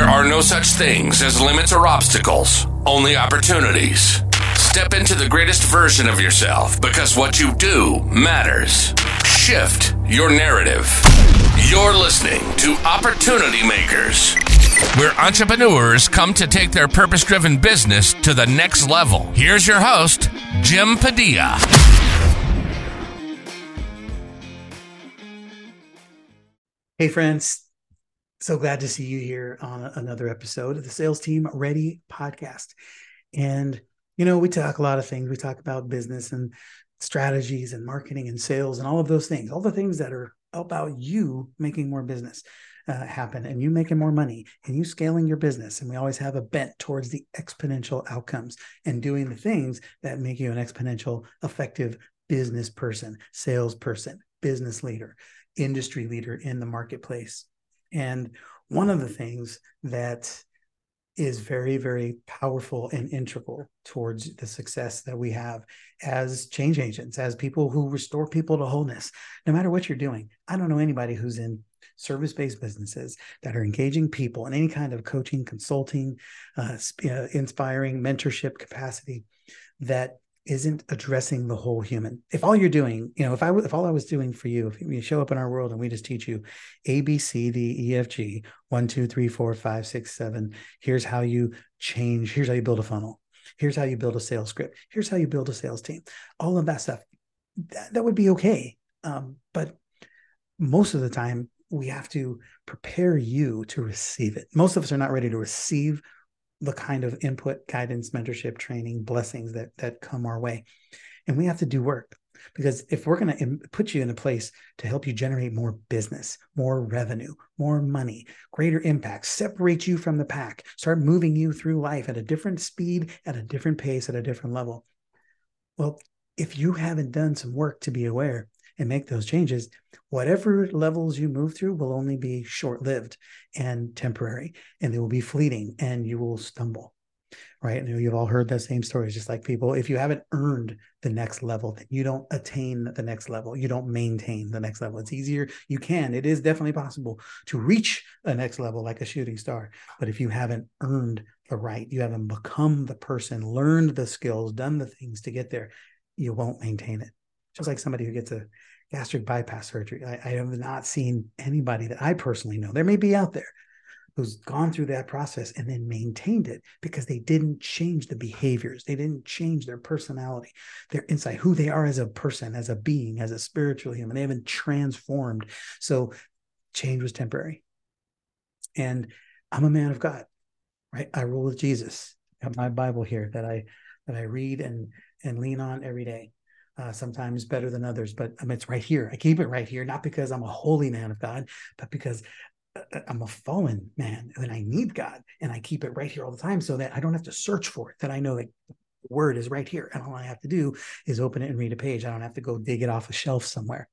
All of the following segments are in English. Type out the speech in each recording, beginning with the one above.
There are no such things as limits or obstacles, only opportunities. Step into the greatest version of yourself because what you do matters. Shift your narrative. You're listening to Opportunity Makers, where entrepreneurs come to take their purpose driven business to the next level. Here's your host, Jim Padilla. Hey, friends. So glad to see you here on another episode of the Sales Team Ready podcast. And, you know, we talk a lot of things. We talk about business and strategies and marketing and sales and all of those things, all the things that are about you making more business uh, happen and you making more money and you scaling your business. And we always have a bent towards the exponential outcomes and doing the things that make you an exponential, effective business person, salesperson, business leader, industry leader in the marketplace. And one of the things that is very, very powerful and integral towards the success that we have as change agents, as people who restore people to wholeness, no matter what you're doing. I don't know anybody who's in service based businesses that are engaging people in any kind of coaching, consulting, uh, uh, inspiring mentorship capacity that isn't addressing the whole human. If all you're doing, you know, if I if all I was doing for you, if you show up in our world and we just teach you A B C D E F G one two three four five six seven. Here's how you change. Here's how you build a funnel. Here's how you build a sales script. Here's how you build a sales team. All of that stuff. That, that would be okay. Um, but most of the time, we have to prepare you to receive it. Most of us are not ready to receive the kind of input, guidance, mentorship, training, blessings that that come our way. And we have to do work because if we're going to put you in a place to help you generate more business, more revenue, more money, greater impact, separate you from the pack, start moving you through life at a different speed, at a different pace, at a different level. Well, if you haven't done some work to be aware, and make those changes, whatever levels you move through will only be short lived and temporary, and they will be fleeting and you will stumble. Right. And you've all heard that same stories, just like people, if you haven't earned the next level, then you don't attain the next level. You don't maintain the next level. It's easier. You can, it is definitely possible to reach a next level like a shooting star. But if you haven't earned the right, you haven't become the person, learned the skills, done the things to get there, you won't maintain it just like somebody who gets a gastric bypass surgery. I, I, have not seen anybody that I personally know. There may be out there who's gone through that process and then maintained it because they didn't change the behaviors. They didn't change their personality, their insight, who they are as a person, as a being, as a spiritual human. They haven't transformed. So change was temporary. And I'm a man of God, right? I rule with Jesus. I have my Bible here that I that I read and and lean on every day uh, sometimes better than others, but mean, it's right here. I keep it right here, not because I'm a holy man of God, but because uh, uh, I'm a fallen man and I need God. And I keep it right here all the time so that I don't have to search for it, that I know that the word is right here. And all I have to do is open it and read a page. I don't have to go dig it off a shelf somewhere.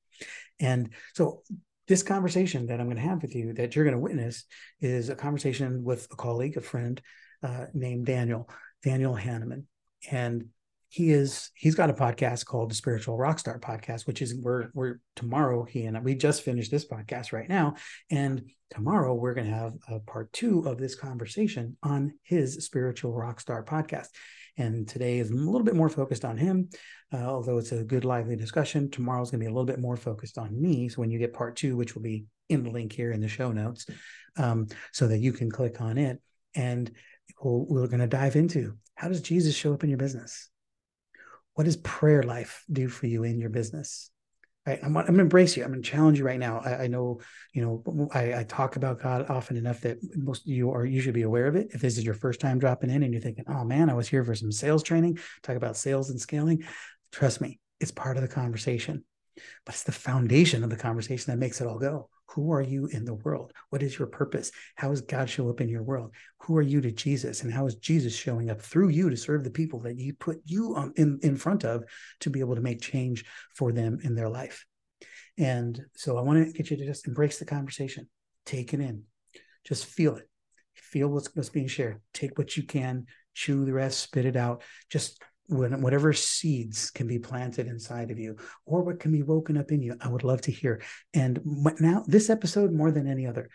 And so this conversation that I'm going to have with you, that you're going to witness, is a conversation with a colleague, a friend uh, named Daniel, Daniel Hanneman. And he is he's got a podcast called the spiritual rockstar podcast which is we're we're tomorrow he and I, we just finished this podcast right now. And tomorrow we're going to have a part two of this conversation on his spiritual rockstar podcast. And today is a little bit more focused on him uh, although it's a good lively discussion. Tomorrow is going to be a little bit more focused on me. So when you get part two which will be in the link here in the show notes um, so that you can click on it. And we'll, we're going to dive into how does jesus show up in your business what does prayer life do for you in your business? Right? I'm, I'm going to embrace you. I'm going to challenge you right now. I, I know, you know, I, I, talk about God often enough that most of you are you should be aware of it. If this is your first time dropping in and you're thinking, oh man, I was here for some sales training, talk about sales and scaling. Trust me, it's part of the conversation, but it's the foundation of the conversation that makes it all go. Who are you in the world? What is your purpose? How does God show up in your world? Who are you to Jesus? And how is Jesus showing up through you to serve the people that He put you on, in, in front of to be able to make change for them in their life? And so I want to get you to just embrace the conversation, take it in, just feel it, feel what's, what's being shared, take what you can, chew the rest, spit it out. Just when, whatever seeds can be planted inside of you or what can be woken up in you i would love to hear and now this episode more than any other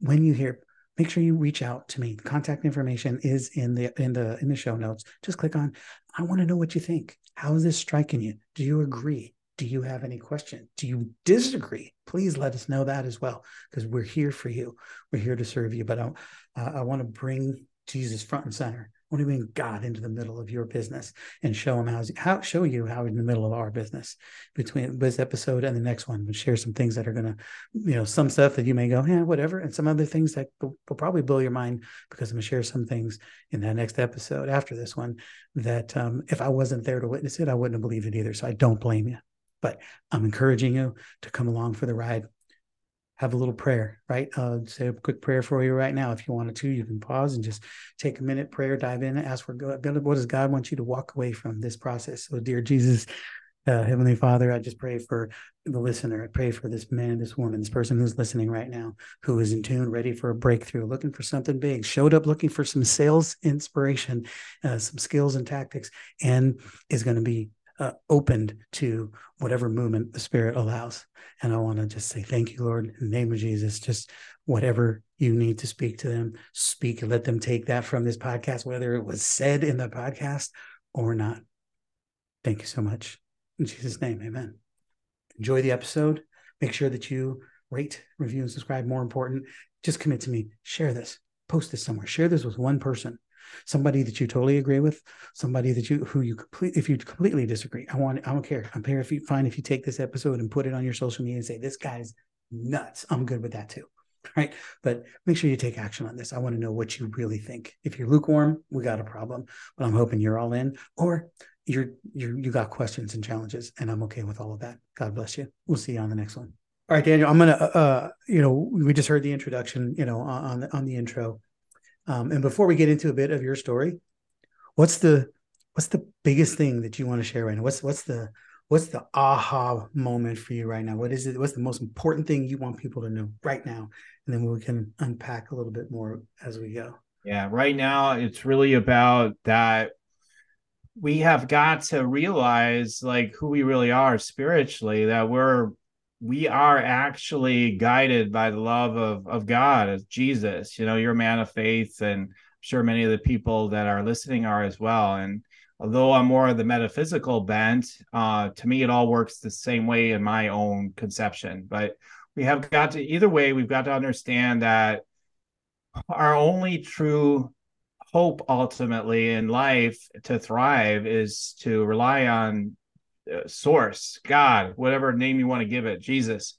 when you hear make sure you reach out to me. Contact information is in the in the in the show notes. Just click on I want to know what you think. How is this striking you? Do you agree? Do you have any question? Do you disagree? Please let us know that as well, because we're here for you. We're here to serve you. But I, uh, I want to bring Jesus front and center what do you mean God into the middle of your business and show him how, how show you how in the middle of our business between this episode and the next one, we'll share some things that are going to, you know, some stuff that you may go, yeah, whatever. And some other things that will, will probably blow your mind because I'm going to share some things in that next episode after this one that um, if I wasn't there to witness it, I wouldn't have believed it either. So I don't blame you, but I'm encouraging you to come along for the ride have a little prayer, right? Uh, say a quick prayer for you right now. If you wanted to, you can pause and just take a minute, prayer, dive in, ask for God. What does God want you to walk away from this process? So, dear Jesus, uh, Heavenly Father, I just pray for the listener. I pray for this man, this woman, this person who's listening right now, who is in tune, ready for a breakthrough, looking for something big, showed up looking for some sales inspiration, uh, some skills and tactics, and is going to be uh, opened to whatever movement the Spirit allows. And I want to just say thank you, Lord, in the name of Jesus. Just whatever you need to speak to them, speak and let them take that from this podcast, whether it was said in the podcast or not. Thank you so much. In Jesus' name, amen. Enjoy the episode. Make sure that you rate, review, and subscribe. More important, just commit to me. Share this, post this somewhere, share this with one person somebody that you totally agree with, somebody that you who you complete if you completely disagree. I want I don't care. I'm here if you find if you take this episode and put it on your social media and say this guy's nuts. I'm good with that too. Right. But make sure you take action on this. I want to know what you really think. If you're lukewarm, we got a problem. But I'm hoping you're all in, or you're you you got questions and challenges, and I'm okay with all of that. God bless you. We'll see you on the next one. All right, Daniel. I'm gonna, uh, uh you know, we just heard the introduction, you know, on on the intro. Um, and before we get into a bit of your story, what's the what's the biggest thing that you want to share right now? What's what's the what's the aha moment for you right now? What is it? What's the most important thing you want people to know right now? And then we can unpack a little bit more as we go. Yeah, right now it's really about that we have got to realize like who we really are spiritually that we're we are actually guided by the love of, of God as Jesus. You know, you're a man of faith, and I'm sure many of the people that are listening are as well. And although I'm more of the metaphysical bent, uh, to me, it all works the same way in my own conception. But we have got to, either way, we've got to understand that our only true hope ultimately in life to thrive is to rely on uh, source, God, whatever name you want to give it, Jesus.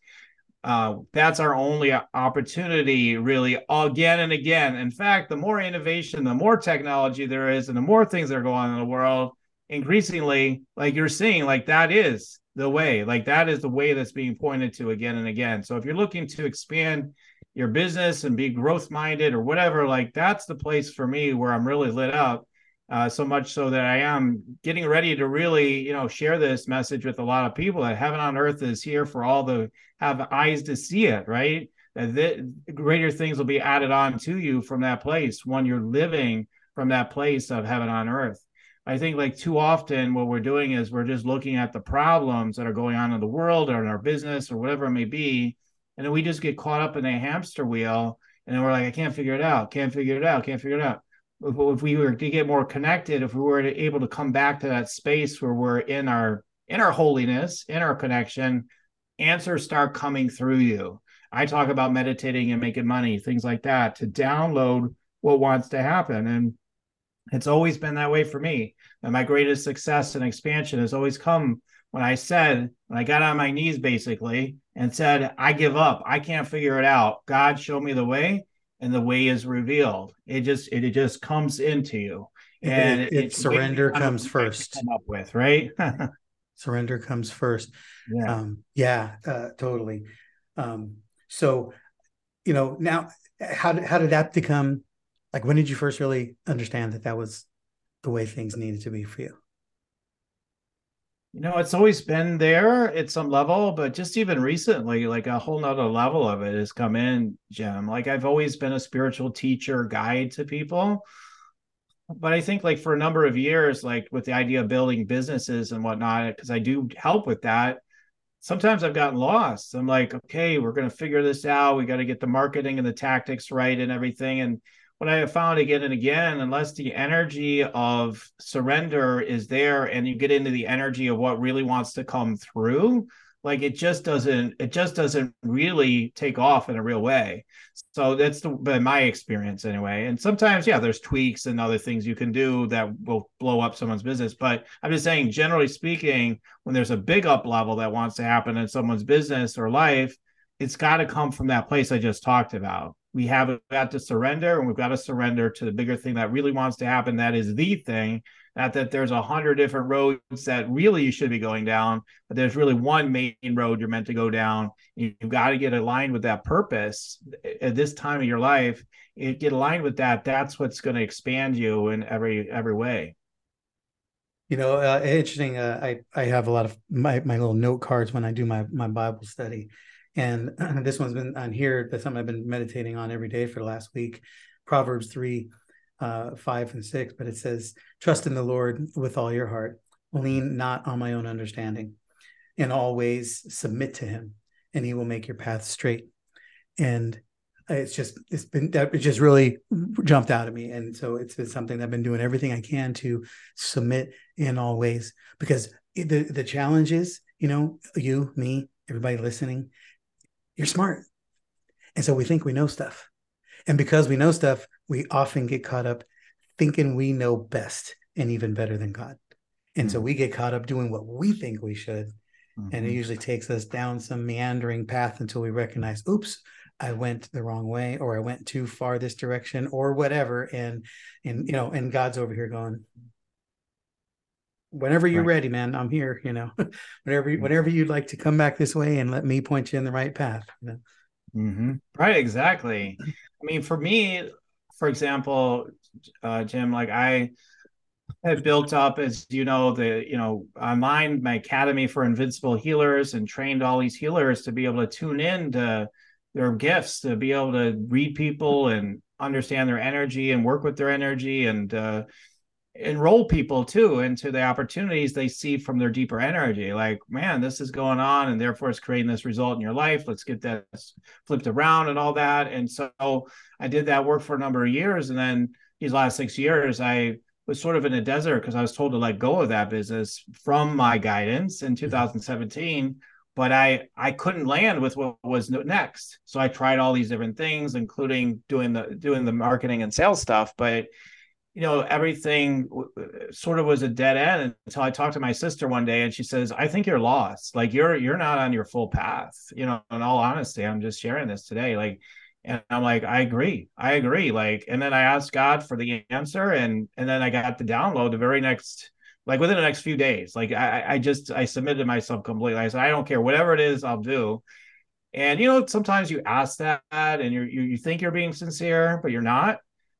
Uh, that's our only opportunity, really, again and again. In fact, the more innovation, the more technology there is, and the more things that are going on in the world, increasingly, like you're seeing, like that is the way, like that is the way that's being pointed to again and again. So if you're looking to expand your business and be growth minded or whatever, like that's the place for me where I'm really lit up uh, so much so that I am getting ready to really, you know, share this message with a lot of people that heaven on earth is here for all the have eyes to see it, right? That the, greater things will be added on to you from that place when you're living from that place of heaven on earth. I think like too often what we're doing is we're just looking at the problems that are going on in the world or in our business or whatever it may be, and then we just get caught up in a hamster wheel, and then we're like, I can't figure it out, can't figure it out, can't figure it out if, we were to get more connected, if we were able to come back to that space where we're in our in our holiness, in our connection, answers start coming through you. I talk about meditating and making money, things like that, to download what wants to happen. And it's always been that way for me. And my greatest success and expansion has always come when I said, when I got on my knees basically and said, I give up. I can't figure it out. God, show me the way and the way is revealed. It just it, it just comes into you, and it, it, it surrender comes first. Come up with right. surrender comes first. Yeah, um, yeah, uh, totally. Um, so, you know, now how did how did that become? Like, when did you first really understand that that was the way things needed to be for you? You know, it's always been there at some level, but just even recently, like a whole nother level of it has come in, Jim. Like I've always been a spiritual teacher, guide to people. But I think like for a number of years, like with the idea of building businesses and whatnot, because I do help with that, sometimes I've gotten lost. I'm like, okay, we're going to figure this out. We got to get the marketing and the tactics right and everything. And what I have found again and again, unless the energy of surrender is there and you get into the energy of what really wants to come through, like it just doesn't it just doesn't really take off in a real way. So that's the, been my experience anyway. And sometimes yeah there's tweaks and other things you can do that will blow up someone's business. But i'm just saying generally speaking when there's a big up level that wants to happen in someone's business or life it's got to come from that place i just talked about we have got to surrender and we've got to surrender to the bigger thing that really wants to happen that is the thing not that there's a hundred different roads that really you should be going down, but there's really one main road you're meant to go down. You've got to get aligned with that purpose at this time of your life. Get aligned with that. That's what's going to expand you in every every way. You know, uh, interesting. Uh, I I have a lot of my my little note cards when I do my my Bible study, and this one's been on here. That's something I've been meditating on every day for the last week. Proverbs three uh, five and six, but it says, Trust in the Lord with all your heart, lean not on my own understanding. In all ways, submit to him, and he will make your path straight. And it's just, it's been, that it just really jumped out at me. And so it's been something I've been doing everything I can to submit in all ways because the, the challenge is, you know, you, me, everybody listening, you're smart. And so we think we know stuff. And because we know stuff, we often get caught up thinking we know best and even better than God. And mm-hmm. so we get caught up doing what we think we should. Mm-hmm. And it mm-hmm. usually takes us down some meandering path until we recognize, oops, I went the wrong way or I went too far this direction or whatever. And and you know, and God's over here going, whenever you're right. ready, man, I'm here, you know. whenever mm-hmm. whenever you'd like to come back this way and let me point you in the right path. You know? mm-hmm. Right, exactly. I mean, for me, for example, uh, Jim, like I have built up, as you know, the you know online my academy for invincible healers and trained all these healers to be able to tune in to their gifts, to be able to read people and understand their energy and work with their energy and uh, enroll people too into the opportunities they see from their deeper energy. Like man this is going on and therefore it's creating this result in your life. Let's get that flipped around and all that. And so i did that work for a number of years and then these last six years i was sort of in a desert because i was told to let go of that business from my guidance in mm-hmm. 2017 but i i couldn't land with what was next. So i tried all these different things including doing the doing the marketing and sales stuff but you know everything sort of was a dead end until i talked to my sister one day and she says i think you're lost. Like you're you're not on your full path you know in all honesty i'm just sharing this today. Like and i'm like i agree. I agree. Like and then i asked god for the answer and and then i got the download the very next like within the next few days. Like i i just i submitted myself completely. I said i don't care. Whatever it is i'll do. And you know sometimes you ask that and you you think you're being sincere but you're not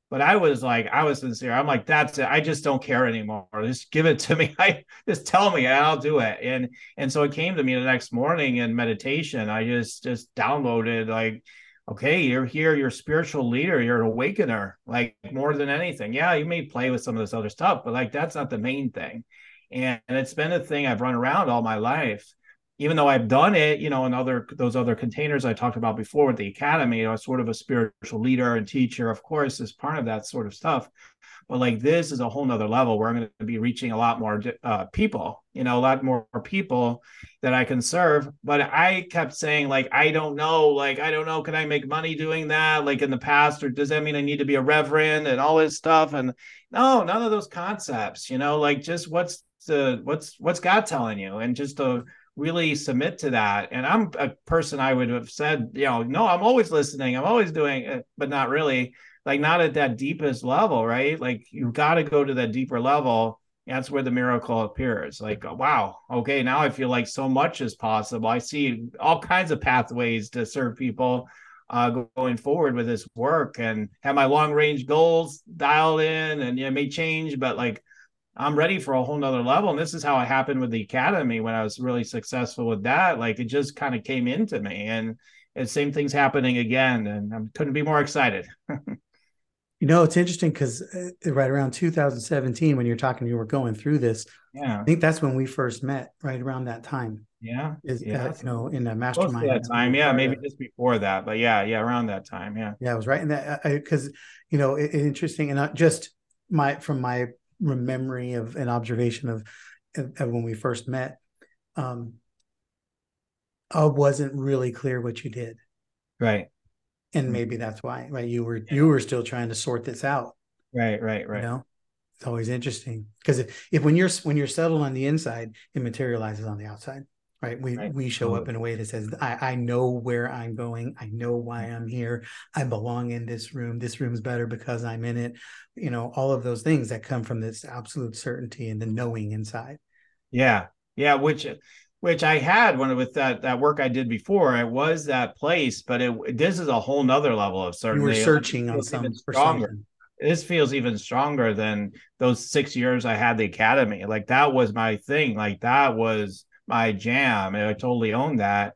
but I was like, I was sincere. I'm like, that's it. I just don't care anymore. Just give it to me. I just tell me I'll do it. And and so it came to me the next morning in meditation. I just just downloaded like, okay, you're here, you're spiritual leader, you're an awakener, like more than anything. Yeah, you may play with some of this other stuff, but like that's not the main thing. And, and it's been a thing I've run around all my life even though I've done it, you know, in other those other containers I talked about before with the academy, I was sort of a spiritual leader and teacher, of course, as part of that sort of stuff. But like this is a whole nother level where I'm going to be reaching a lot more uh, people, you know, a lot more people that I can serve. But I kept saying, like, I don't know, like, I don't know, can I make money doing that? Like in the past, or does that mean I need to be a reverend and all this stuff? And no, none of those concepts, you know, like just what's the what's what's God telling you, and just to really submit to that. And I'm a person I would have said, you know, no, I'm always listening. I'm always doing it, but not really, like not at that deepest level, right? Like you've got to go to that deeper level. That's where the miracle appears. Like, wow, okay, now I feel like so much is possible. I see all kinds of pathways to serve people uh, going forward with this work and have my long range goals dialed in and it may change, but like I'm ready for a whole nother level. And this is how it happened with the academy when I was really successful with that. Like it just kind of came into me and the same thing's happening again. And I couldn't be more excited. you know, it's interesting because uh, right around 2017, when you're talking, you were going through this. Yeah. I think that's when we first met, right around that time. Yeah. Is yeah. uh, you know in Close mastermind. that time. Yeah. Maybe just before that. But yeah. Yeah. Around that time. Yeah. Yeah, I was right in that because you know it, it interesting and not just my from my memory of an observation of, of, of when we first met. Um, I wasn't really clear what you did, Right. and Mhm. maybe that's why. Right, you were you were still trying to sort this out. Right. Right. Right. You know, it's always interesting because if, if when you're when you're settled on the inside, it materializes on the outside. Right. We Right. we show up in a way that says, I, I know where I'm going. I know why mm-hmm. I'm here. I belong in this room. This room's better because I'm in it. You know, all of those things that come from this absolute certainty and the knowing inside. Yeah, yeah, which uh, which I had when with that that work I did before. It was that place, but it this is a whole nother level of You certainty. were It searching on some stronger. something. This feels even stronger than those six years I had the academy. Like that was my thing. Like that was my jam. And I totally owned that.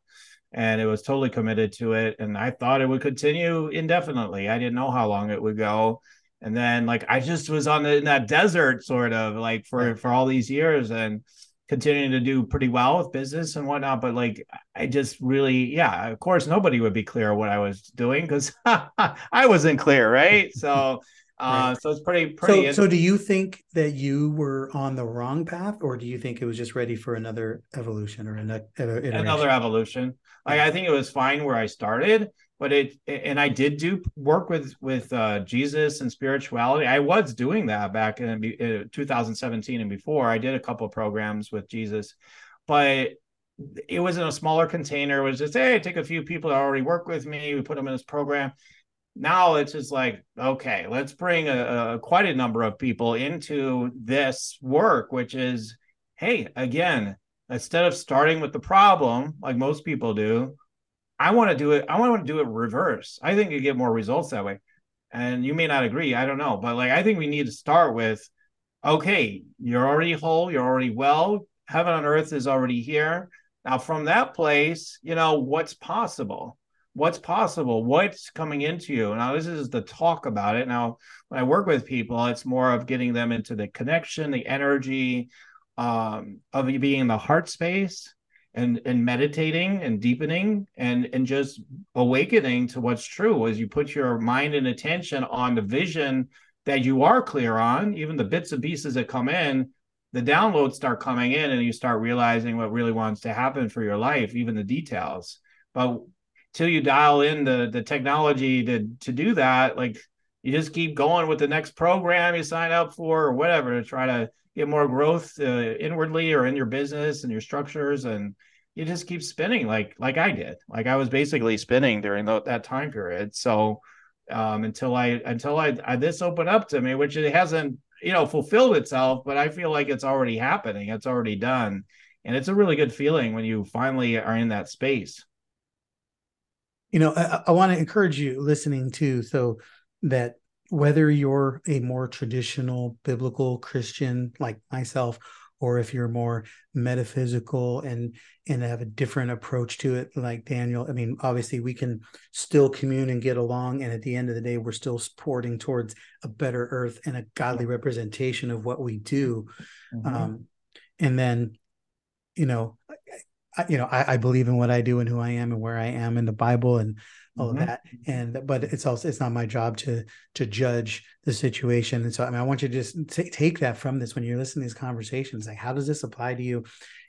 And it was totally committed to it. And I thought it would continue indefinitely. I didn't know how long it would go. And then like I just was on the, in that desert sort of like for for all these years and continuing to do pretty well with business and whatnot. But like I just really, yeah, of course nobody would be clear what I was doing because I wasn't clear, right? So uh so it's pretty pretty So, so do you think that you were on the wrong path, or do you think it was just ready for another evolution or another iteration? another evolution. Like I think it was fine where I started, but it and I did do work with with uh, Jesus and spirituality. I was doing that back in uh, 2017 and before. I did a couple of programs with Jesus, but it was in a smaller container. It was just hey, take a few people that already work with me. We put them in this program. Now it's just like okay, let's bring a, a quite a number of people into this work, which is hey, again, instead of starting with the problem like most people do i want to do it i want to do it reverse. I think you get more results that way. And you may not agree i don't know but like i think we need to start with okay you're already whole you're already well heaven on earth is already here. Now from that place you know what's possible what's possible what's coming into you. Now this is the talk about it. Now when i work with people it's more of getting them into the connection the energy um, of you being in the heart space and and meditating and deepening and and just awakening to what's true as you put your mind and attention on the vision that you are clear on. Even the bits and pieces that come in the downloads start coming in and you start realizing what really wants to happen for your life even the details. But till you dial in the the technology to to do that like you just keep going with the next program you sign up for or whatever to try to get more growth uh, inwardly or in your business and your structures. And you just keep spinning like like I did. Like I was basically spinning during the, that time period. So um, until I until I, I this opened up to me which it hasn't you know fulfilled itself but I feel like it's already happening. It's already done. And it's a really good feeling when you finally are in that space you know i, I want to encourage you listening too so that whether you're a more traditional biblical christian like myself or if you're more metaphysical and and have a different approach to it like daniel i mean obviously we can still commune and get along and at the end of the day we're still sporting towards a better earth and a godly representation of what we do Mhm. um and then you know you know I, I believe in what i do and who i am and where i am in the bible and all Mhm. of that. And but it's also it's not my job to to judge the situation. And so i mean i want you to just t- take that from this when you're listening to these conversations like how does this apply to you?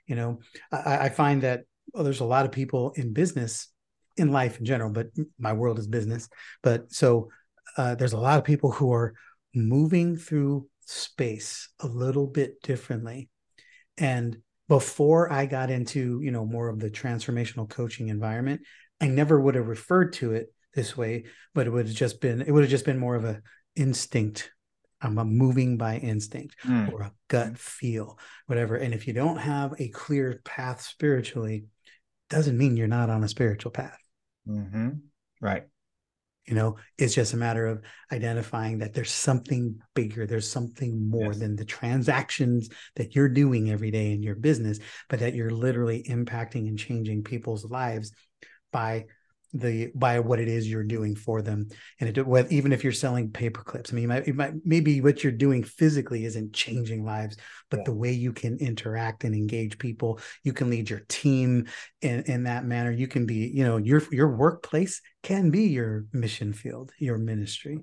You know i, I find that well, there's a lot of people in business in life in general but my world is business. But so uh, there's a lot of people who are moving through space a little bit differently. And before i got into you know more of the transformational coaching environment i never would have referred to it this way but it would have just been it would have just been more of a instinct. I'm a moving by instinct Mm. or a gut feel whatever. And if you don't have a clear path spiritually doesn't mean you're not on a spiritual path. Mhm. right you know it's just a matter of identifying that there's something bigger there's something more Yes. than the transactions that you're doing every day in your business but that you're literally impacting and changing people's lives by the by what it is you're doing for them and it even if you're selling paper clips i mean might, might, maybe what you're doing physically isn't changing lives but yeah. the way you can interact and engage people you can lead your team in, in that manner you can be you know your your workplace can be your mission field your ministry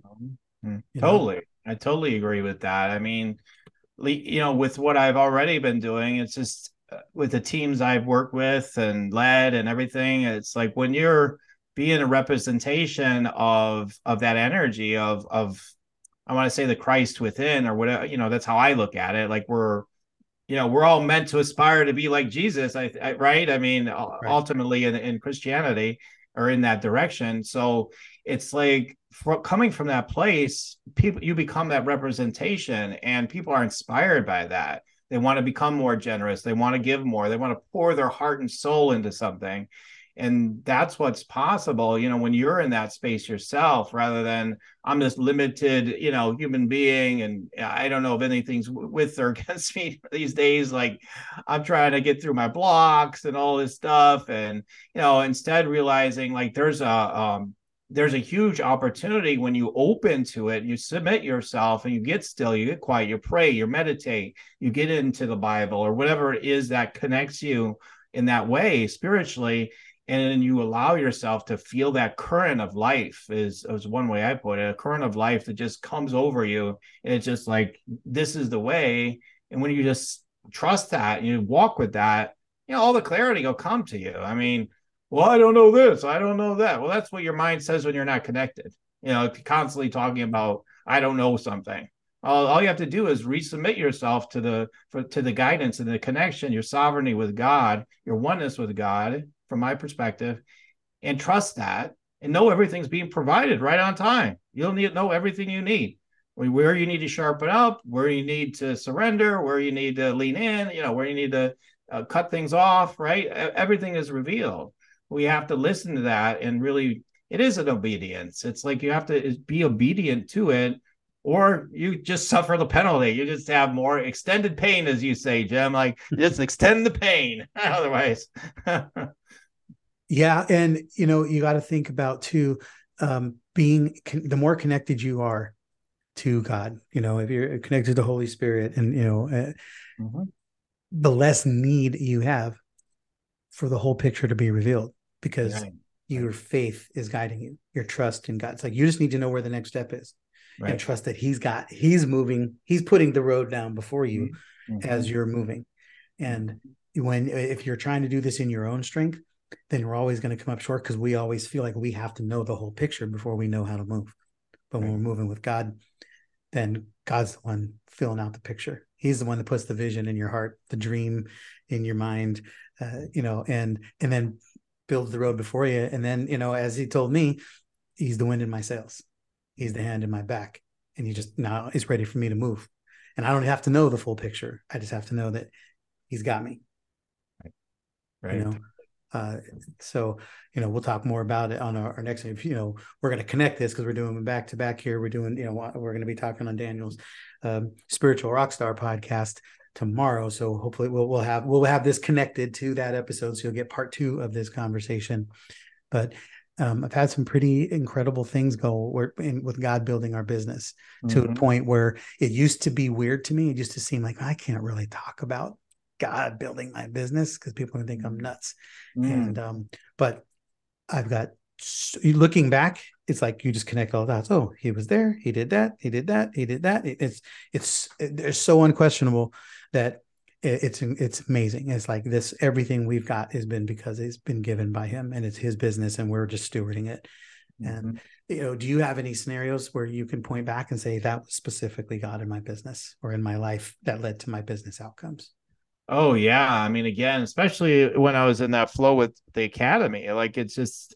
mm-hmm. totally know? i totally agree with that i mean you know with what i've already been doing it's just uh, with the teams I've worked with and led and everything, it's like when you're being a representation of of that energy of of I want to say the Christ within or whatever, you know, that's how I look at it. Like we're, you know, we're all meant to aspire to be like Jesus, I, I right? I mean, right. ultimately in, in Christianity or in that direction. So it's like for, coming from that place, people you become that representation and people are inspired by that. They want to become more generous. They want to give more. They want to pour their heart and soul into something and that's what's possible you know when you're in that space yourself rather than i'm this limited you know human being and i don't know if anything's with or against me these days like i'm trying to get through my blocks and all this stuff. And you know instead realizing like there's a um, there's a huge opportunity when you open to it you submit yourself and you get still you get quiet you pray you meditate you get into the bible or whatever it is that connects you in that way spiritually and then you allow yourself to feel that current of life is, is one way i put it a current of life that just comes over you and it's just like this is the way. And when you just trust that and you walk with that you know all the clarity will come to you. I mean well i don't know this i don't know that. Well that's what your mind says when you're not connected you know constantly talking about i don't know something. All, all you have to do is resubmit yourself to the for, to the guidance and the connection your sovereignty with god your oneness with god from my perspective, and trust that and know everything's being provided right on time. You'll need know everything you need. Where you need to sharpen up, where you need to surrender, where you need to lean in, you know, where you need to uh, cut things off, right? Everything is revealed. We have to listen to that and really, it is an obedience. It's like you have to be obedient to it, or you just suffer the penalty. You just have more extended pain, as you say, Jim. Like just extend the pain. Otherwise, Yeah, and you know you got to think about too um, being con- the more connected you are to God. You know, if you're connected to the Holy Spirit, and you know, uh, mm-hmm. the less need you have for the whole picture to be revealed because right. your faith is guiding you. Your trust in God. It's like you just need to know where the next step is. Right. and trust that he's got he's moving he's putting the road down before you mm-hmm. as you're moving and when if you're trying to do this in your own strength then we're always going to come up short because we always feel like we have to know the whole picture before we know how to move. But when we're moving with God, then God's the one filling out the picture. He's the one that puts the vision in your heart, the dream in your mind, uh, you know, and and then builds the road before you. And then, you know, as he told me, he's the wind in my sails. He's the hand in my back. And he just now is ready for me to move. And I don't have to know the full picture. I just have to know that he's got me. Right. Right. You know? Uh, so, you know, we'll talk more about it on our, our next, you know, we're going to connect this because we're doing back to back here. We're doing, you know, we're going to be talking on Daniel's um, spiritual rockstar podcast tomorrow. So hopefully we'll, we'll have, we'll have this connected to that episode. So you'll get part two of this conversation, but um, I've had some pretty incredible things go in, with God building our business mm-hmm. to a point where it used to be weird to me. It used to seem like I can't really talk about God building my business because people can think I'm nuts. Mm. And um, but I've got looking back, it's like you just connect all the dots. Oh, he was there, he did that, he did that, he did that. It's it's it's so unquestionable that it's it's amazing. It's like this everything we've got has been because it's been given by him and it's his business and we're just stewarding it. Mm-hmm. And you know, do you have any scenarios where you can point back and say that was specifically God in my business or in my life that led to my business outcomes? Oh yeah, I mean, again, especially when I was in that flow with the academy, like it's just,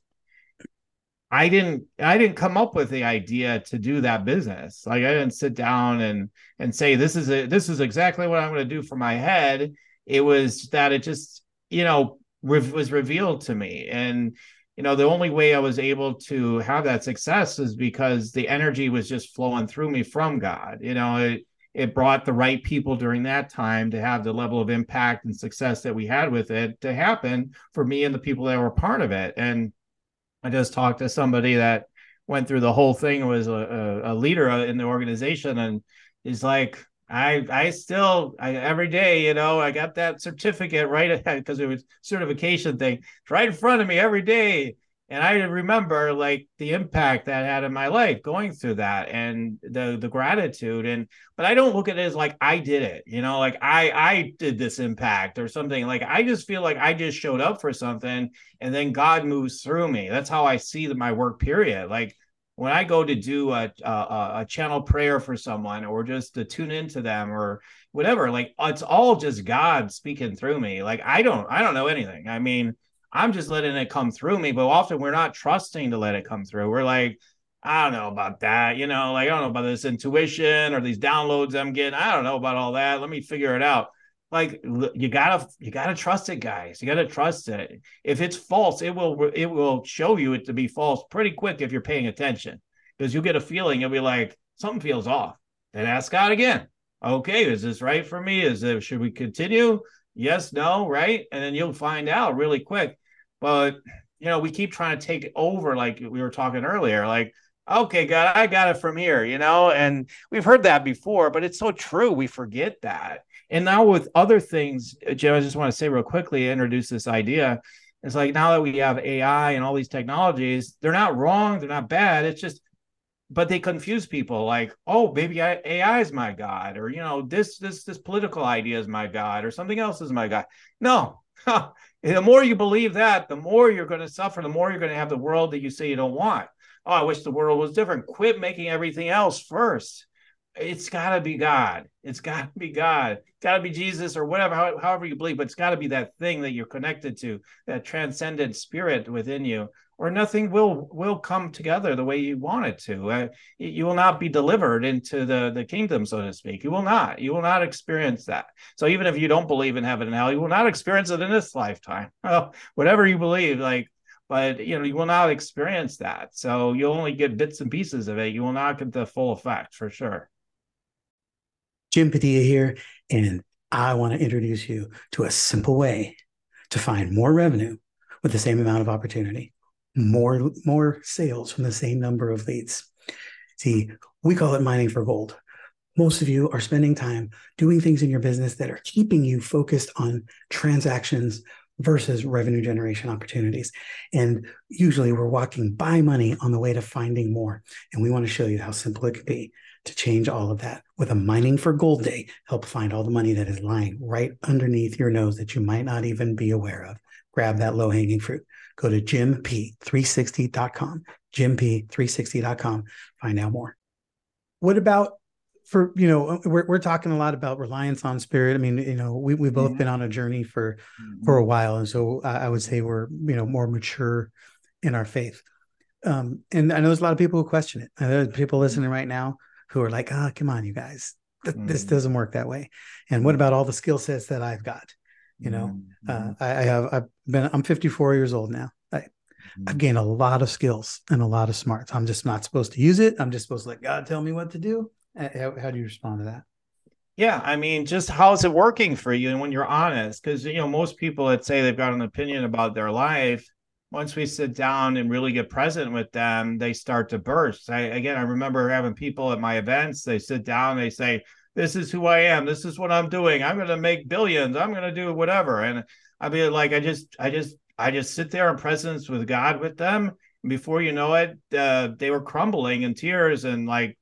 I didn't, I didn't come up with the idea to do that business. Like I didn't sit down and and say this is a this is exactly what I'm going to do for my head. It was that it just, you know, re- was revealed to me, and you know, the only way I was able to have that success is because the energy was just flowing through me from God. You know, it it brought the right people during that time to have the level of impact and success that we had with it to happen for me and the people that were part of it. And I just talked to somebody that went through the whole thing was a, a, leader in the organization and he's like I I still I every day, you know, I got that certificate right because it was certification thing. It's right in front of me every day. And I remember like the impact that had in my life going through that and the the gratitude. And but I don't look at it as like I did it, you know, like I I did this impact or something. Like I just feel like I just showed up for something and then God moves through me. That's how I see the, my work period. Like when I go to do a, a, a channel prayer for someone or just to tune into them or whatever, like it's all just God speaking through me. Like I don't I don't know anything. I mean, I'm just letting it come through me, but often we're not trusting to let it come through. We're like, I don't know about that, you know, like I don't know about this intuition or these downloads I'm getting. I don't know about all that. Let me figure it out. Like you gotta you gotta trust it guys. You gotta trust it. If it's false it will it will show you it to be false pretty quick if you're paying attention because you'll get a feeling. You'll be like something feels off. Then ask god again. Okay is this right for me? Is it should we continue? Yes no right? And then you'll find out really quick but you know we keep trying to take over like we were talking earlier like okay god i got it from here you know and we've heard that before but it's so true we forget that and now with other things, uh, Jim, I just want to say real quickly, introduce this idea. It's like now that we have AI and all these technologies, they're not wrong, they're not bad. It's just, but they confuse people. Like, oh, maybe AI is my god, or you know, this this this political idea is my god, or something else is my god. No, the more you believe that, the more you're going to suffer. The more you're going to have the world that you say you don't want. Oh, I wish the world was different. Quit making everything else first it's got to be God. It's got to be God. Got to be Jesus or whatever, however you believe, but it's got to be that thing that you're connected to, that transcendent spirit within you, or nothing will will come together the way you want it to. Uh, you will not be delivered into the the kingdom, so to speak. You will not. You will not experience that. So even if you don't believe in heaven and hell, you will not experience it in this lifetime. Well, whatever you believe, like but you know you will not experience that so you'll only get bits and pieces of it you will not get the full effect for sure Jim Padilla here, and I want to introduce you to a simple way to find more revenue with the same amount of opportunity, more, more sales from the same number of leads. See, we call it mining for gold. Most of you are spending time doing things in your business that are keeping you focused on transactions versus revenue generation opportunities. And usually we're walking by money on the way to finding more. And we want to show you how simple it can be to change all of that with a mining for gold day. Help find all the money that is lying right underneath your nose that you might not even be aware of. Grab that low hanging fruit. Go to jimmp360.com, jimmp360.com. Find out more. What about for you know we're, we're talking a lot about reliance on spirit i mean you know we, we've both mm-hmm. been on a journey for mm-hmm. for a while and so I, I, would say we're you know more mature in our faith um and i know there's a lot of people who question it And there's people listening right now who are like, ah, oh, come on, you guys, Th- mm. this doesn't work that way. And what about all the skill sets that I've got? You know, mm. uh, mm-hmm. I, I, have, I've been, I'm 54 years old now. I, mm. I've gained a lot of skills and a lot of smarts. I'm just not supposed to use it. I'm just supposed to let God tell me what to do. How, how do you respond to that? Yeah, I mean, just how's it working for you? And when you're honest, because you know most people that say they've got an opinion about their life, once we sit down and really get present with them, they start to burst. I, again, I remember having people at my events, they sit down, they say, This is who I am. This is what I'm doing. I'm going to make billions. I'm going to do whatever. And I mean, like, I just, I just, I just sit there in presence with God with them. And before you know it, uh, they were crumbling in tears and like,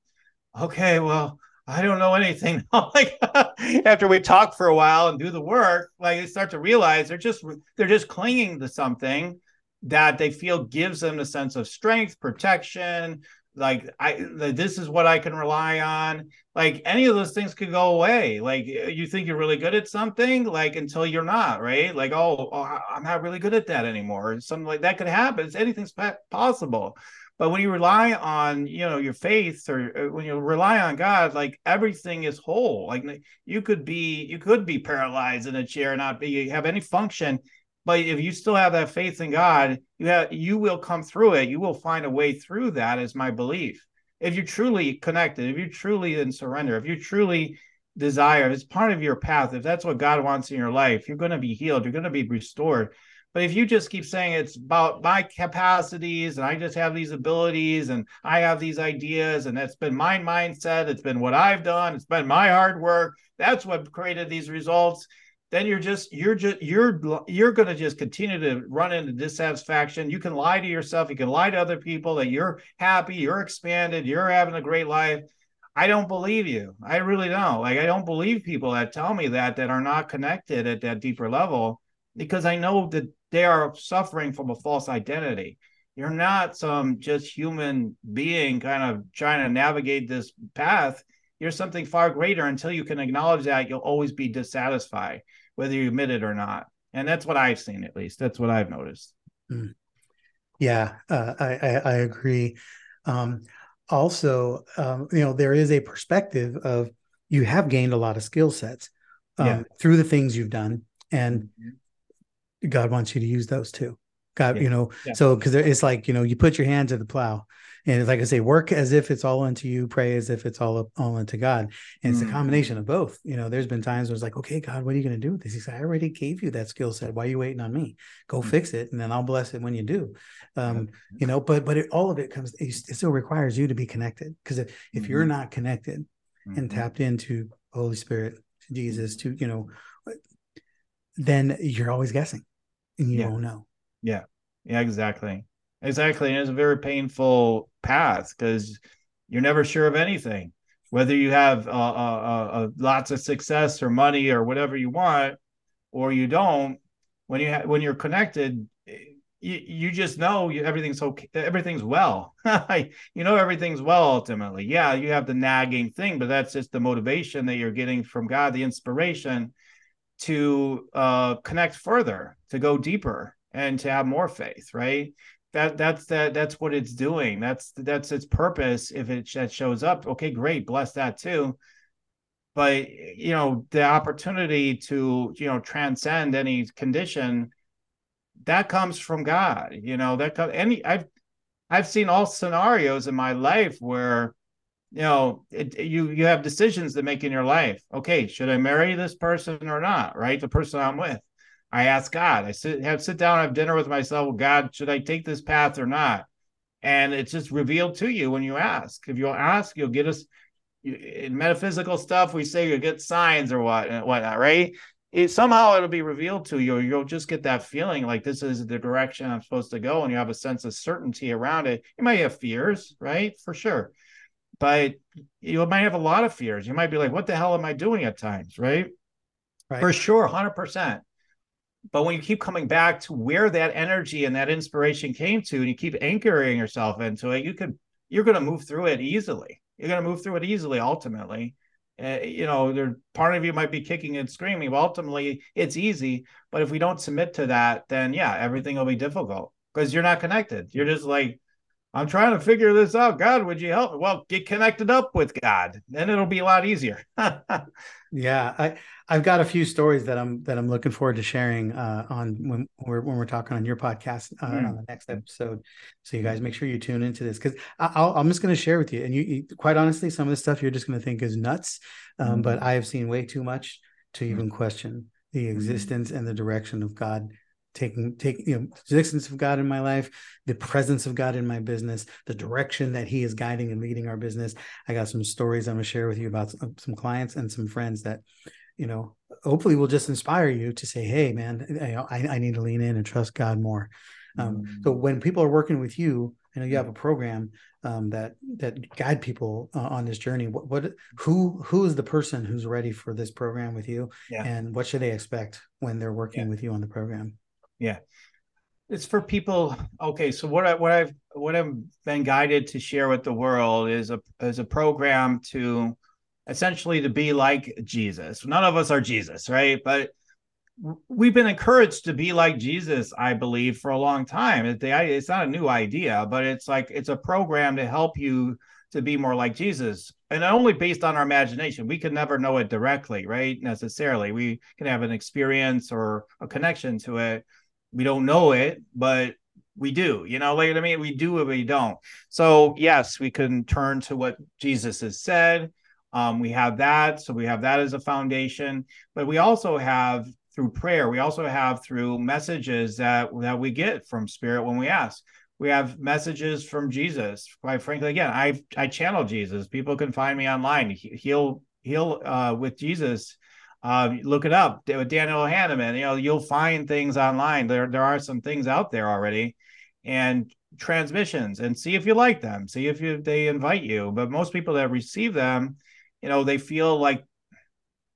okay, well, I don't know anything. like after we talk for a while and do the work, like they start to realize they're just they're just clinging to something that they feel gives them a sense of strength, protection. Like I, this is what I can rely on. Like any of those things could go away. Like you think you're really good at something, like until you're not, right? Like oh, oh I'm not really good at that anymore. Something like that could happen. It's anything's possible. But when you rely on, you know, your faith or uh, when you rely on God, like everything is whole. Like you could be, you could be paralyzed in a chair, not be have any function, but if you still have that faith in God, you have you will come through it. You will find a way through that, is my belief. If you're truly connected, if you're truly in surrender, if you truly desire, if it's part of your path, if that's what God wants in your life, you're going to be healed, you're going to be restored. But if you just keep saying it's about my capacities and I just have these abilities and I have these ideas and that's been my mindset, it's been what I've done, it's been my hard work, that's what created these results, then you're just you're just you're you're going to just continue to run into dissatisfaction. You can lie to yourself, you can lie to other people that you're happy, you're expanded, you're having a great life. I don't believe you. I really don't. Like I don't believe people that tell me that that are not connected at that deeper level because I know that they are suffering from a false identity. You're not some just human being kind of trying to navigate this path. You're something far greater. Until you can acknowledge that, you'll always be dissatisfied, whether you admit it or not. And that's what I've seen, at least. That's what I've noticed. Mm. Yeah, uh, I, I, I agree. Um, also, um, you know, there is a perspective of you have gained a lot of skill sets um, yeah. through the things you've done, and mm-hmm. God wants you to use those too. God, yeah. you know, yeah. so because it's like, you know, you put your hand to the plow and it's like I say, work as if it's all unto you, pray as if it's all all unto God. And it's mm. a combination of both. You know, there's been times where it's like, okay, God, what are you going to do with this? He said, I already gave you that skill set. Why are you waiting on me? Go mm. fix it, and then I'll bless it when you do. Um, you know, but but it, all of it comes. It still requires you to be connected because if, if mm-hmm. you're not connected mm-hmm. and tapped into Holy Spirit, Jesus, to you know, then you're always guessing and you yeah. won't know. Yeah. Yeah, exactly. Exactly. And it's a very painful path because you're never sure of anything. Whether you have uh, uh, uh, lots of success or money or whatever you want, or you don't, when you ha- when you're connected, you, you just know you, everything's okay, everything's well. you know everything's well ultimately. Yeah, you have the nagging thing, but that's just the motivation that you're getting from God, the inspiration to uh, connect further, to go deeper, and to have more faith. Right? That that's that that's what it's doing. That's that's its purpose. If it that shows up, okay, great, bless that too. But you know, the opportunity to you know transcend any condition that comes from God. You know that any I've I've seen all scenarios in my life where you know it, you you have decisions to make in your life okay should i marry this person or not right the person i'm with i ask god i sit have sit down have dinner with myself god should i take this path or not and it's just revealed to you when you ask if you'll ask you'll get us in metaphysical stuff we say you'll get signs or what and whatnot right it, somehow it'll be revealed to you you'll just get that feeling like this is the direction i'm supposed to go and you have a sense of certainty around it you might have fears right for sure but you might have a lot of fears. You might be like, what the hell am I doing at times? Right. right. For sure, 100%. But when you keep coming back to where that energy and that inspiration came to, and you keep anchoring yourself into it, you could, you're going to move through it easily. You're going to move through it easily ultimately. Uh, you know, there part of you might be kicking and screaming, but ultimately it's easy. But if we don't submit to that, then yeah, everything will be difficult because you're not connected. You're just like I'm trying to figure this out. God, would you help? me Well, get connected up with God, then it'll be a lot easier. yeah, I I've got a few stories that I'm that I'm looking forward to sharing uh, on when we're when we're talking on your podcast uh, mm. on the next episode. So you guys make sure you tune into this because I'm just going to share with you, and you, you, quite honestly, some of the stuff you're just going to think is nuts, um, mm. but I have seen way too much to even mm. question the mm-hmm. existence and the direction of God taking take you know the existence of god in my life the presence of god in my business the direction that he is guiding and leading our business i got some stories i'm going to share with you about some, some clients and some friends that you know hopefully will just inspire you to say hey man i, I need to lean in and trust god more um, mm-hmm. so when people are working with you I know you have a program um, that that guide people uh, on this journey. What, what who who is the person who's ready for this program with you, yeah. and what should they expect when they're working yeah. with you on the program? Yeah. It's for people. Okay, so what I what I've what I've been guided to share with the world is a is a program to essentially to be like Jesus. None of us are Jesus, right? But we've been encouraged to be like Jesus, I believe, for a long time. It's not a new idea, but it's like it's a program to help you to be more like Jesus. And only based on our imagination. We can never know it directly, right? Necessarily. We can have an experience or a connection to it we don't know it, but we do, you know, like I mean, we do it, we don't. So yes, we can turn to what Jesus has said. Um, we have that, so we have that as a foundation, but we also have through prayer. We also have through messages that that we get from Spirit when we ask. We have messages from Jesus. Quite frankly, again, I I channel Jesus. People can find me online. He'll he'll uh, with Jesus. Uh, look it up with Daniel Hanneman. You know, you'll find things online. There there are some things out there already, and transmissions, and see if you like them. See if you they invite you. But most people that receive them, you know, they feel like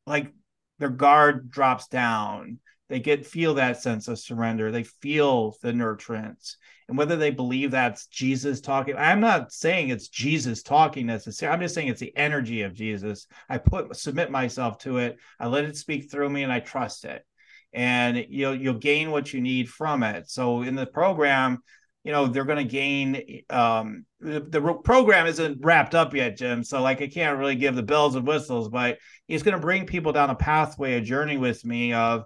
like their guard drops down. They get feel that sense of surrender. They feel the nurturance. And whether they believe that's jesus talking i'm not saying it's jesus talking necessarily i'm just saying it's the energy of jesus. I put submit myself to it. I let it speak through me and i trust it. And you'll you'll gain what you need from it. So in the program you know they're going to gain um, the, the, program isn't wrapped up yet jim so like i can't really give the bells and whistles but he's going to bring people down a pathway a journey with me of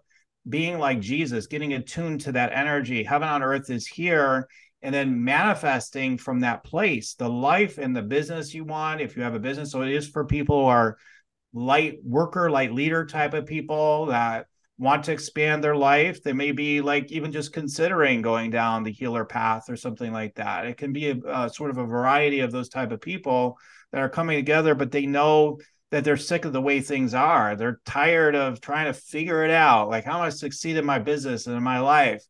being like jesus getting attuned to that energy heaven on earth is here and then manifesting from that place the life and the business you want if you have a business. So it is for people who are light worker light leader type of people that want to expand their life. They may be like even just considering going down the healer path or something like that. It can be a, a, sort of a variety of those type of people that are coming together, but they know that they're sick of the way things are. They're tired of trying to figure it out. Like how am I succeed in my business and in my life?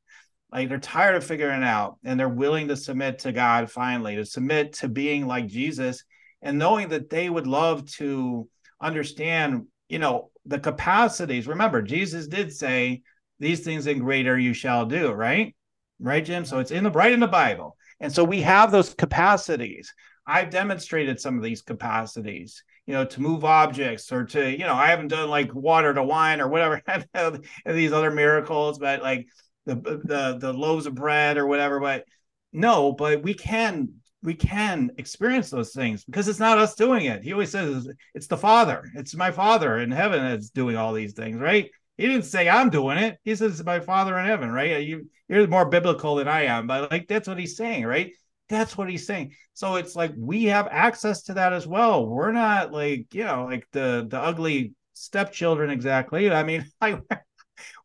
Like they're tired of figuring it out and they're willing to submit to God finally, to submit to being like Jesus and knowing that they would love to understand, you know, the capacities. Remember, Jesus did say, "These things and greater you shall do." Right, right, Jim. So it's in the right in the Bible, and so we have those capacities. I've demonstrated some of these capacities, you know, to move objects or to, you know, I haven't done like water to wine or whatever these other miracles, but like the the the loaves of bread or whatever. But no, but we can we can experience those things because it's not us doing it. He always says it's the Father. It's my Father in heaven that's doing all these things, right? He didn't say I'm doing it. He says it's my Father in heaven, right? You you're more biblical than I am, but like that's what he's saying, right? That's what he's saying. So it's like we have access to that as well. We're not like, you know, like the the ugly stepchildren exactly. I mean, like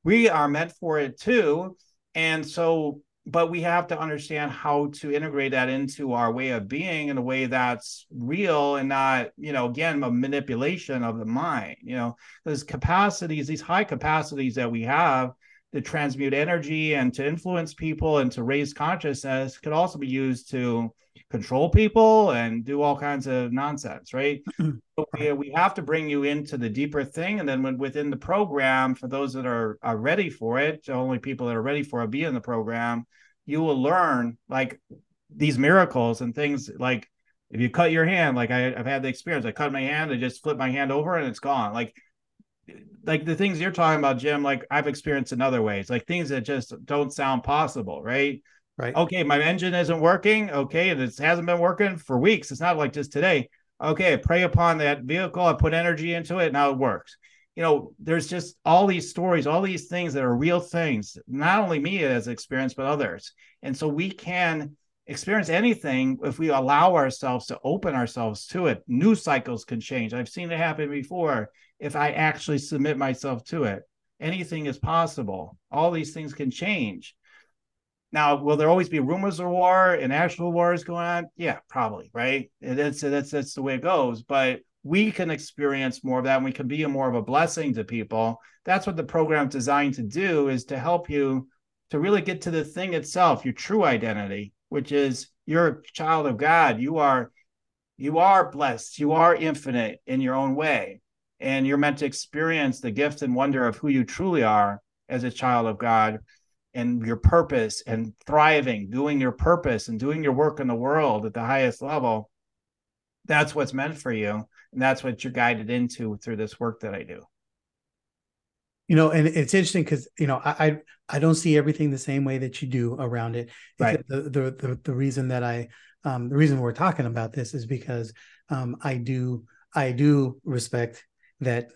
we are meant for it too. And so but we have to understand how to integrate that into our way of being in a way that's real and not you know again a manipulation of the mind you know those capacities these high capacities that we have to transmute energy and to influence people and to raise consciousness could also be used to control people and do all kinds of nonsense, right? so we, we have to bring you into the deeper thing. And then when, within the program, for those that are, are ready for it, only people that are ready for it be in the program, you will learn like these miracles and things like if you cut your hand, like I, I've had the experience, I cut my hand, I just flip my hand over and it's gone. Like like the things you're talking about, Jim, like I've experienced in other ways, like things that just don't sound possible, right? Right. Okay, my engine isn't working. Okay, and it hasn't been working for weeks. It's not like just today. Okay, I pray upon that vehicle, I put energy into it, now it works. You know, there's just all these stories, all these things that are real things, not only me has experienced, but others. And so we can experience anything if we allow ourselves to open ourselves to it. New cycles can change. I've seen it happen before if I actually submit myself to it. Anything is possible. All these things can change. Now, will there always be rumors of war and actual wars going on? Yeah, probably, right? That's that's that's the way it goes. But we can experience more of that and we can be more of a blessing to people. That's what the program's designed to do is to help you to really get to the thing itself, your true identity, which is you're a child of God. You are you are blessed. You are infinite in your own way. And you're meant to experience the gift and wonder of who you truly are as a child of God and your purpose and thriving, doing your purpose and doing your work in the world at the highest level. That's what's meant for you. And that's what you're guided into through this work that I do. You know, and it's interesting because you know I, I, I don't see everything the same way that you do around it. Right. The, the the the reason that I um the reason we're talking about this is because um I do I do respect that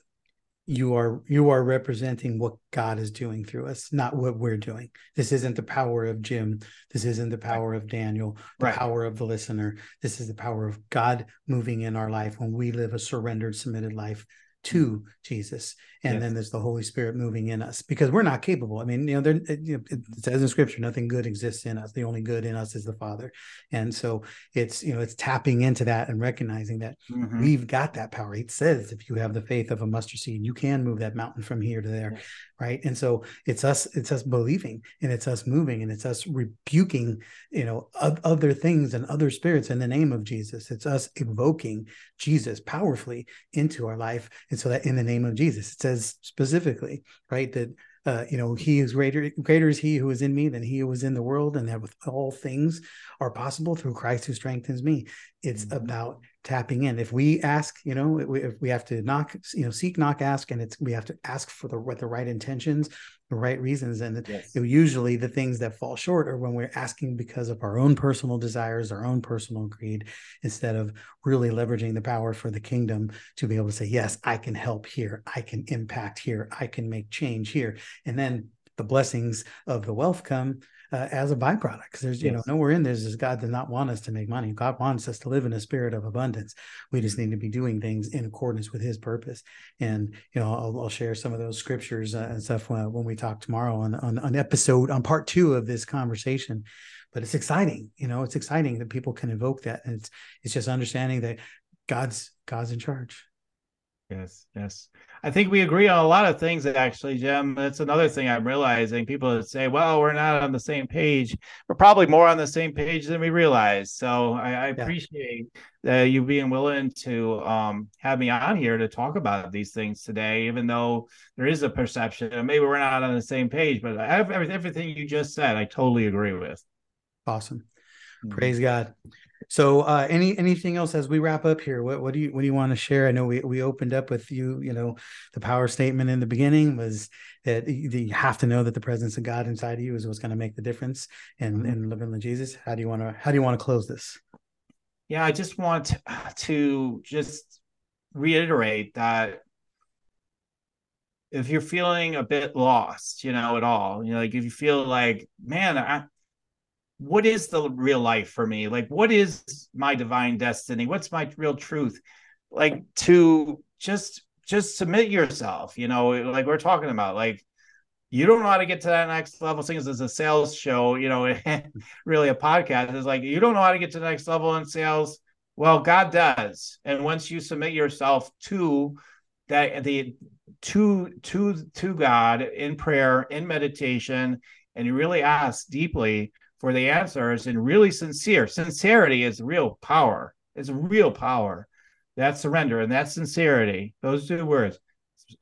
you are you are representing what God is doing through us, not what we're doing. This isn't the power of Jim. This isn't the power of Daniel, the right. power of the listener. This is the power of God moving in our life when we live a surrendered, submitted life to Jesus. And yes. then there's the Holy Spirit moving in us because we're not capable. I mean, you know, there it, it says in scripture, nothing good exists in us. The only good in us is the Father. And so it's, you know, it's tapping into that and recognizing that mm-hmm. we've got that power. It says if you have the faith of a mustard seed, you can move that mountain from here to there. Right. And so it's us, it's us believing and it's us moving and it's us rebuking, you know, other things and other spirits in the name of Jesus. It's us evoking Jesus powerfully into our life. And so that in the name of Jesus, it says specifically, right, that uh, you know, he is greater, greater is he who is in me than he who is in the world, and that with all things are possible through Christ who strengthens me. It's mm-hmm. about tapping in. If we ask, you know, if we have to knock, you know, seek, knock, ask, and it's we have to ask for the what the right intentions, the right reasons, and yes. usually the things that fall short are when we're asking because of our own personal desires, our own personal greed, instead of really leveraging the power for the kingdom to be able to say, yes, I can help here, I can impact here, I can make change here, and then the blessings of the wealth come uh, as a byproduct. Because there's, you yes. know, nowhere in this God does not want us to make money. God wants us to live in a spirit of abundance. We just need to be doing things in accordance with His purpose. And you know, I'll, I'll share some of those scriptures uh, and stuff when, when we talk tomorrow on, on on episode on part two of this conversation. But it's exciting, you know, it's exciting that people can invoke that, and it's it's just understanding that God's God's in charge. Yes, yes. I think we agree on a lot of things actually, Jim. That's another thing I'm realizing. People say, well, we're not on the same page. We're probably more on the same page than we realize. So I, I yeah. appreciate uh, you being willing to um, have me on here to talk about these things today, even though there is a perception maybe we're not on the same page. But I have everything you just said, I totally agree with. Awesome. Mm-hmm. Praise God. So, uh, any anything else as we wrap up here? What what do you what do you want to share? I know we we opened up with you. You know, the power statement in the beginning was that you have to know that the presence of God inside of you is what's going to make the difference in mm-hmm. and living with Jesus. How do you want to how do you want to close this? Yeah, I just want to just reiterate that if you're feeling a bit lost, you know, at all, you know, like if you feel like, man, I, what is the real life for me? Like, what is my divine destiny? What's my real truth? Like to just just submit yourself, you know, like we're talking about, like you don't know how to get to that next level. Things as a sales show, you know, really a podcast is like you don't know how to get to the next level in sales. Well, God does, and once you submit yourself to that, the to to to God in prayer, in meditation, and you really ask deeply, for the answers and really sincere. Sincerity is real power. It's real power. That surrender and that sincerity. Those two words.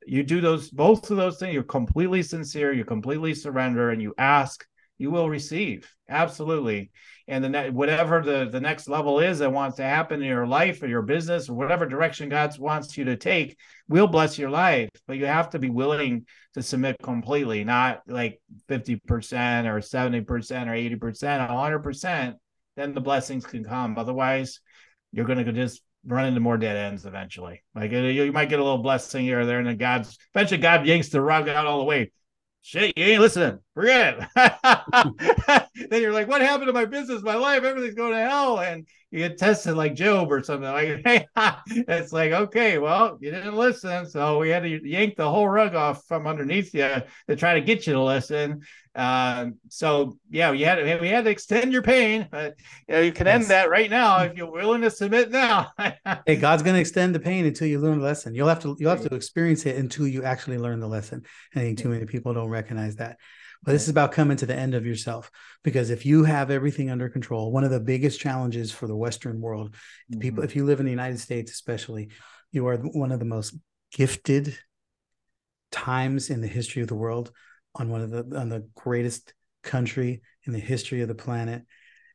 You do those both of those things. You're completely sincere. You completely surrender, and you ask. You will receive absolutely. And the ne- whatever the the next level is that wants to happen in your life or your business or whatever direction God wants you to take, will bless your life. But you have to be willing to submit completely, not like 50% or 70% or 80%, 100%. Then the blessings can come. Otherwise, you're going to just run into more dead ends eventually. Like you might get a little blessing here or there, and then God's eventually God yanks the rug out all the way shit, you ain't listening. Forget it. then you're like, what happened to my business, my life? Everything's going to hell. And you get tested like Job or something. Like, hey, it's like, okay, well, you didn't listen. So we had to yank the whole rug off from underneath you to try to get you to listen. Um, so yeah, we had to, we had to extend your pain, but you, know, you can yes. end that right now if you're willing to submit now. hey, God's going to extend the pain until you learn the lesson. You'll have to you'll have to experience it until you actually learn the lesson. I think too many people don't recognize that. But this is about coming to the end of yourself because if you have everything under control, one of the biggest challenges for the Western world, mm-hmm. people, if you live in the United States, especially, you are one of the most gifted times in the history of the world on one of the on the greatest country in the history of the planet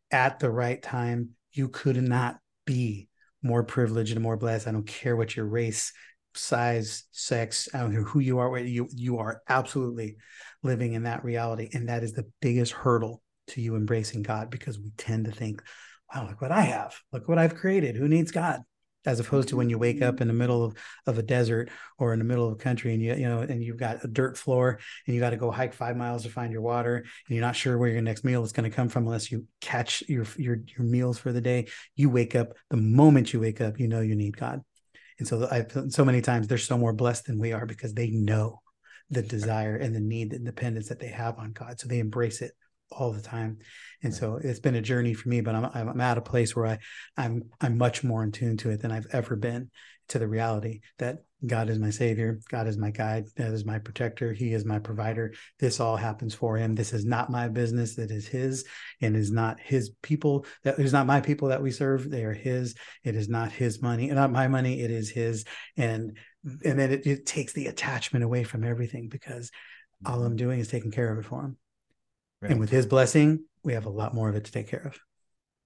at the right time. You could not be more privileged and more blessed. I don't care what your race, size, sex, I don't care who you are, you you are absolutely living in that reality. And that is the biggest hurdle to you embracing God because we tend to think, wow, look what I have. Look what I've created. Who needs God? as opposed to when you wake up in the middle of, of a desert or in the middle of a country and you you know and you've got a dirt floor and you got to go hike five miles to find your water and you're not sure where your next meal is going to come from unless you catch your your your meals for the day you wake up the moment you wake up you know you need god And so I've so many times they're so more blessed than we are because they know the desire and the need, the dependence that they have on God. So they embrace it all the time. And so it's been a journey for me, but I'm I'm at a place where I I'm I'm much more in tune to it than I've ever been to the reality that God is my savior, God is my guide, that is my protector, he is my provider. This all happens for him. This is not my business, that is his and is not his people that is not my people that we serve, they are his. It is not his money, not my money, it is his and and then it, it takes the attachment away from everything because all mm-hmm. I'm doing is taking care of it for him. Right. And with his blessing, we have a lot more of it to take care of.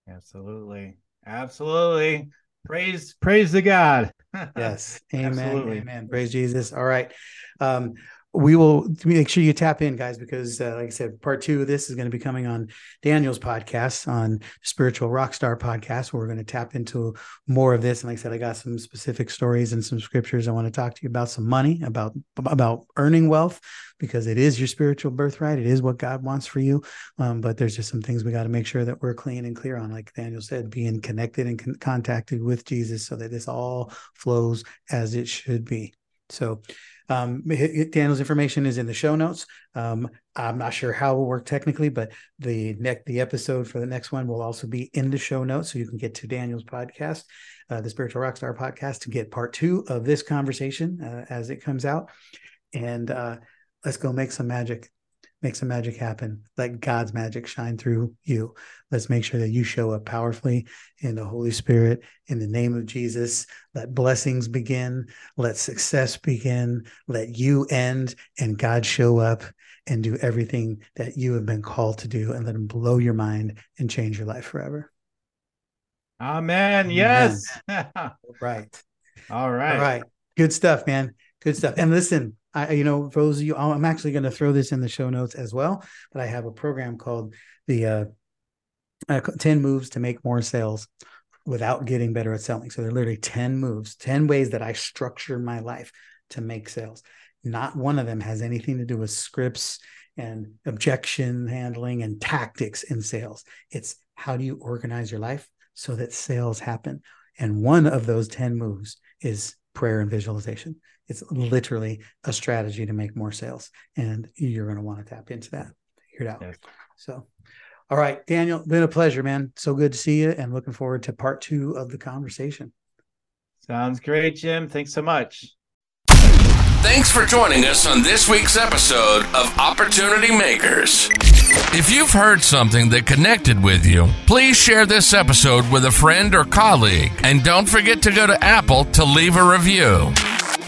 Absolutely. Absolutely. Praise, praise the God. yes. Amen. Absolutely. Amen. Praise Jesus. All right. Um, we will make sure you tap in, guys, because uh, like I said, part two of this is going to be coming on Daniel's podcast, on Spiritual Rockstar podcast, where we're going to tap into more of this. And like I said, I got some specific stories and some scriptures. I want to talk to you about some money, about about earning wealth, because it is your spiritual birthright. It is what God wants for you. Um, but there's just some things we got to make sure that we're clean and clear on, like Daniel said, being connected and con- contacted with Jesus, so that this all flows as it should be. So um, Daniel's information is in the show notes. Um, I'm not sure how it will work technically, but the next the episode for the next one will also be in the show notes, so you can get to Daniel's podcast, uh, the Spiritual Rockstar podcast, to get part two of this conversation uh, as it comes out. And uh, let's go make some magic make some magic happen. Let God's magic shine through you. Let's make sure that you show up powerfully in the Holy Spirit in the name of Jesus. Let blessings begin. Let success begin. Let you end and God show up and do everything that you have been called to do and let him blow your mind and change your life forever. Amen. Yes. right. All right. All right. Good stuff, man. Good stuff. And listen, I, you know, for those of you, I'm actually going to throw this in the show notes as well. But I have a program called the uh, uh, 10 moves to make more sales without getting better at selling. So they're literally 10 moves, 10 ways that I structure my life to make sales. Not one of them has anything to do with scripts and objection handling and tactics in sales. It's how do you organize your life so that sales happen? And one of those 10 moves is prayer and visualization. It's literally a strategy to make more sales. And you're going to want to tap into that, figure it out. Yes. So, all right, Daniel, been a pleasure, man. So good to see you and looking forward to part two of the conversation. Sounds great, Jim. Thanks so much. Thanks for joining us on this week's episode of Opportunity Makers. If you've heard something that connected with you, please share this episode with a friend or colleague. And don't forget to go to Apple to leave a review.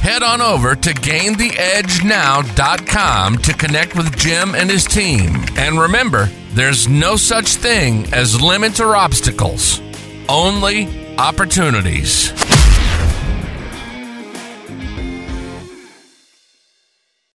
Head on over to gaintheedgenow.com to connect with Jim and his team. And remember, there's no such thing as limits or obstacles, only opportunities.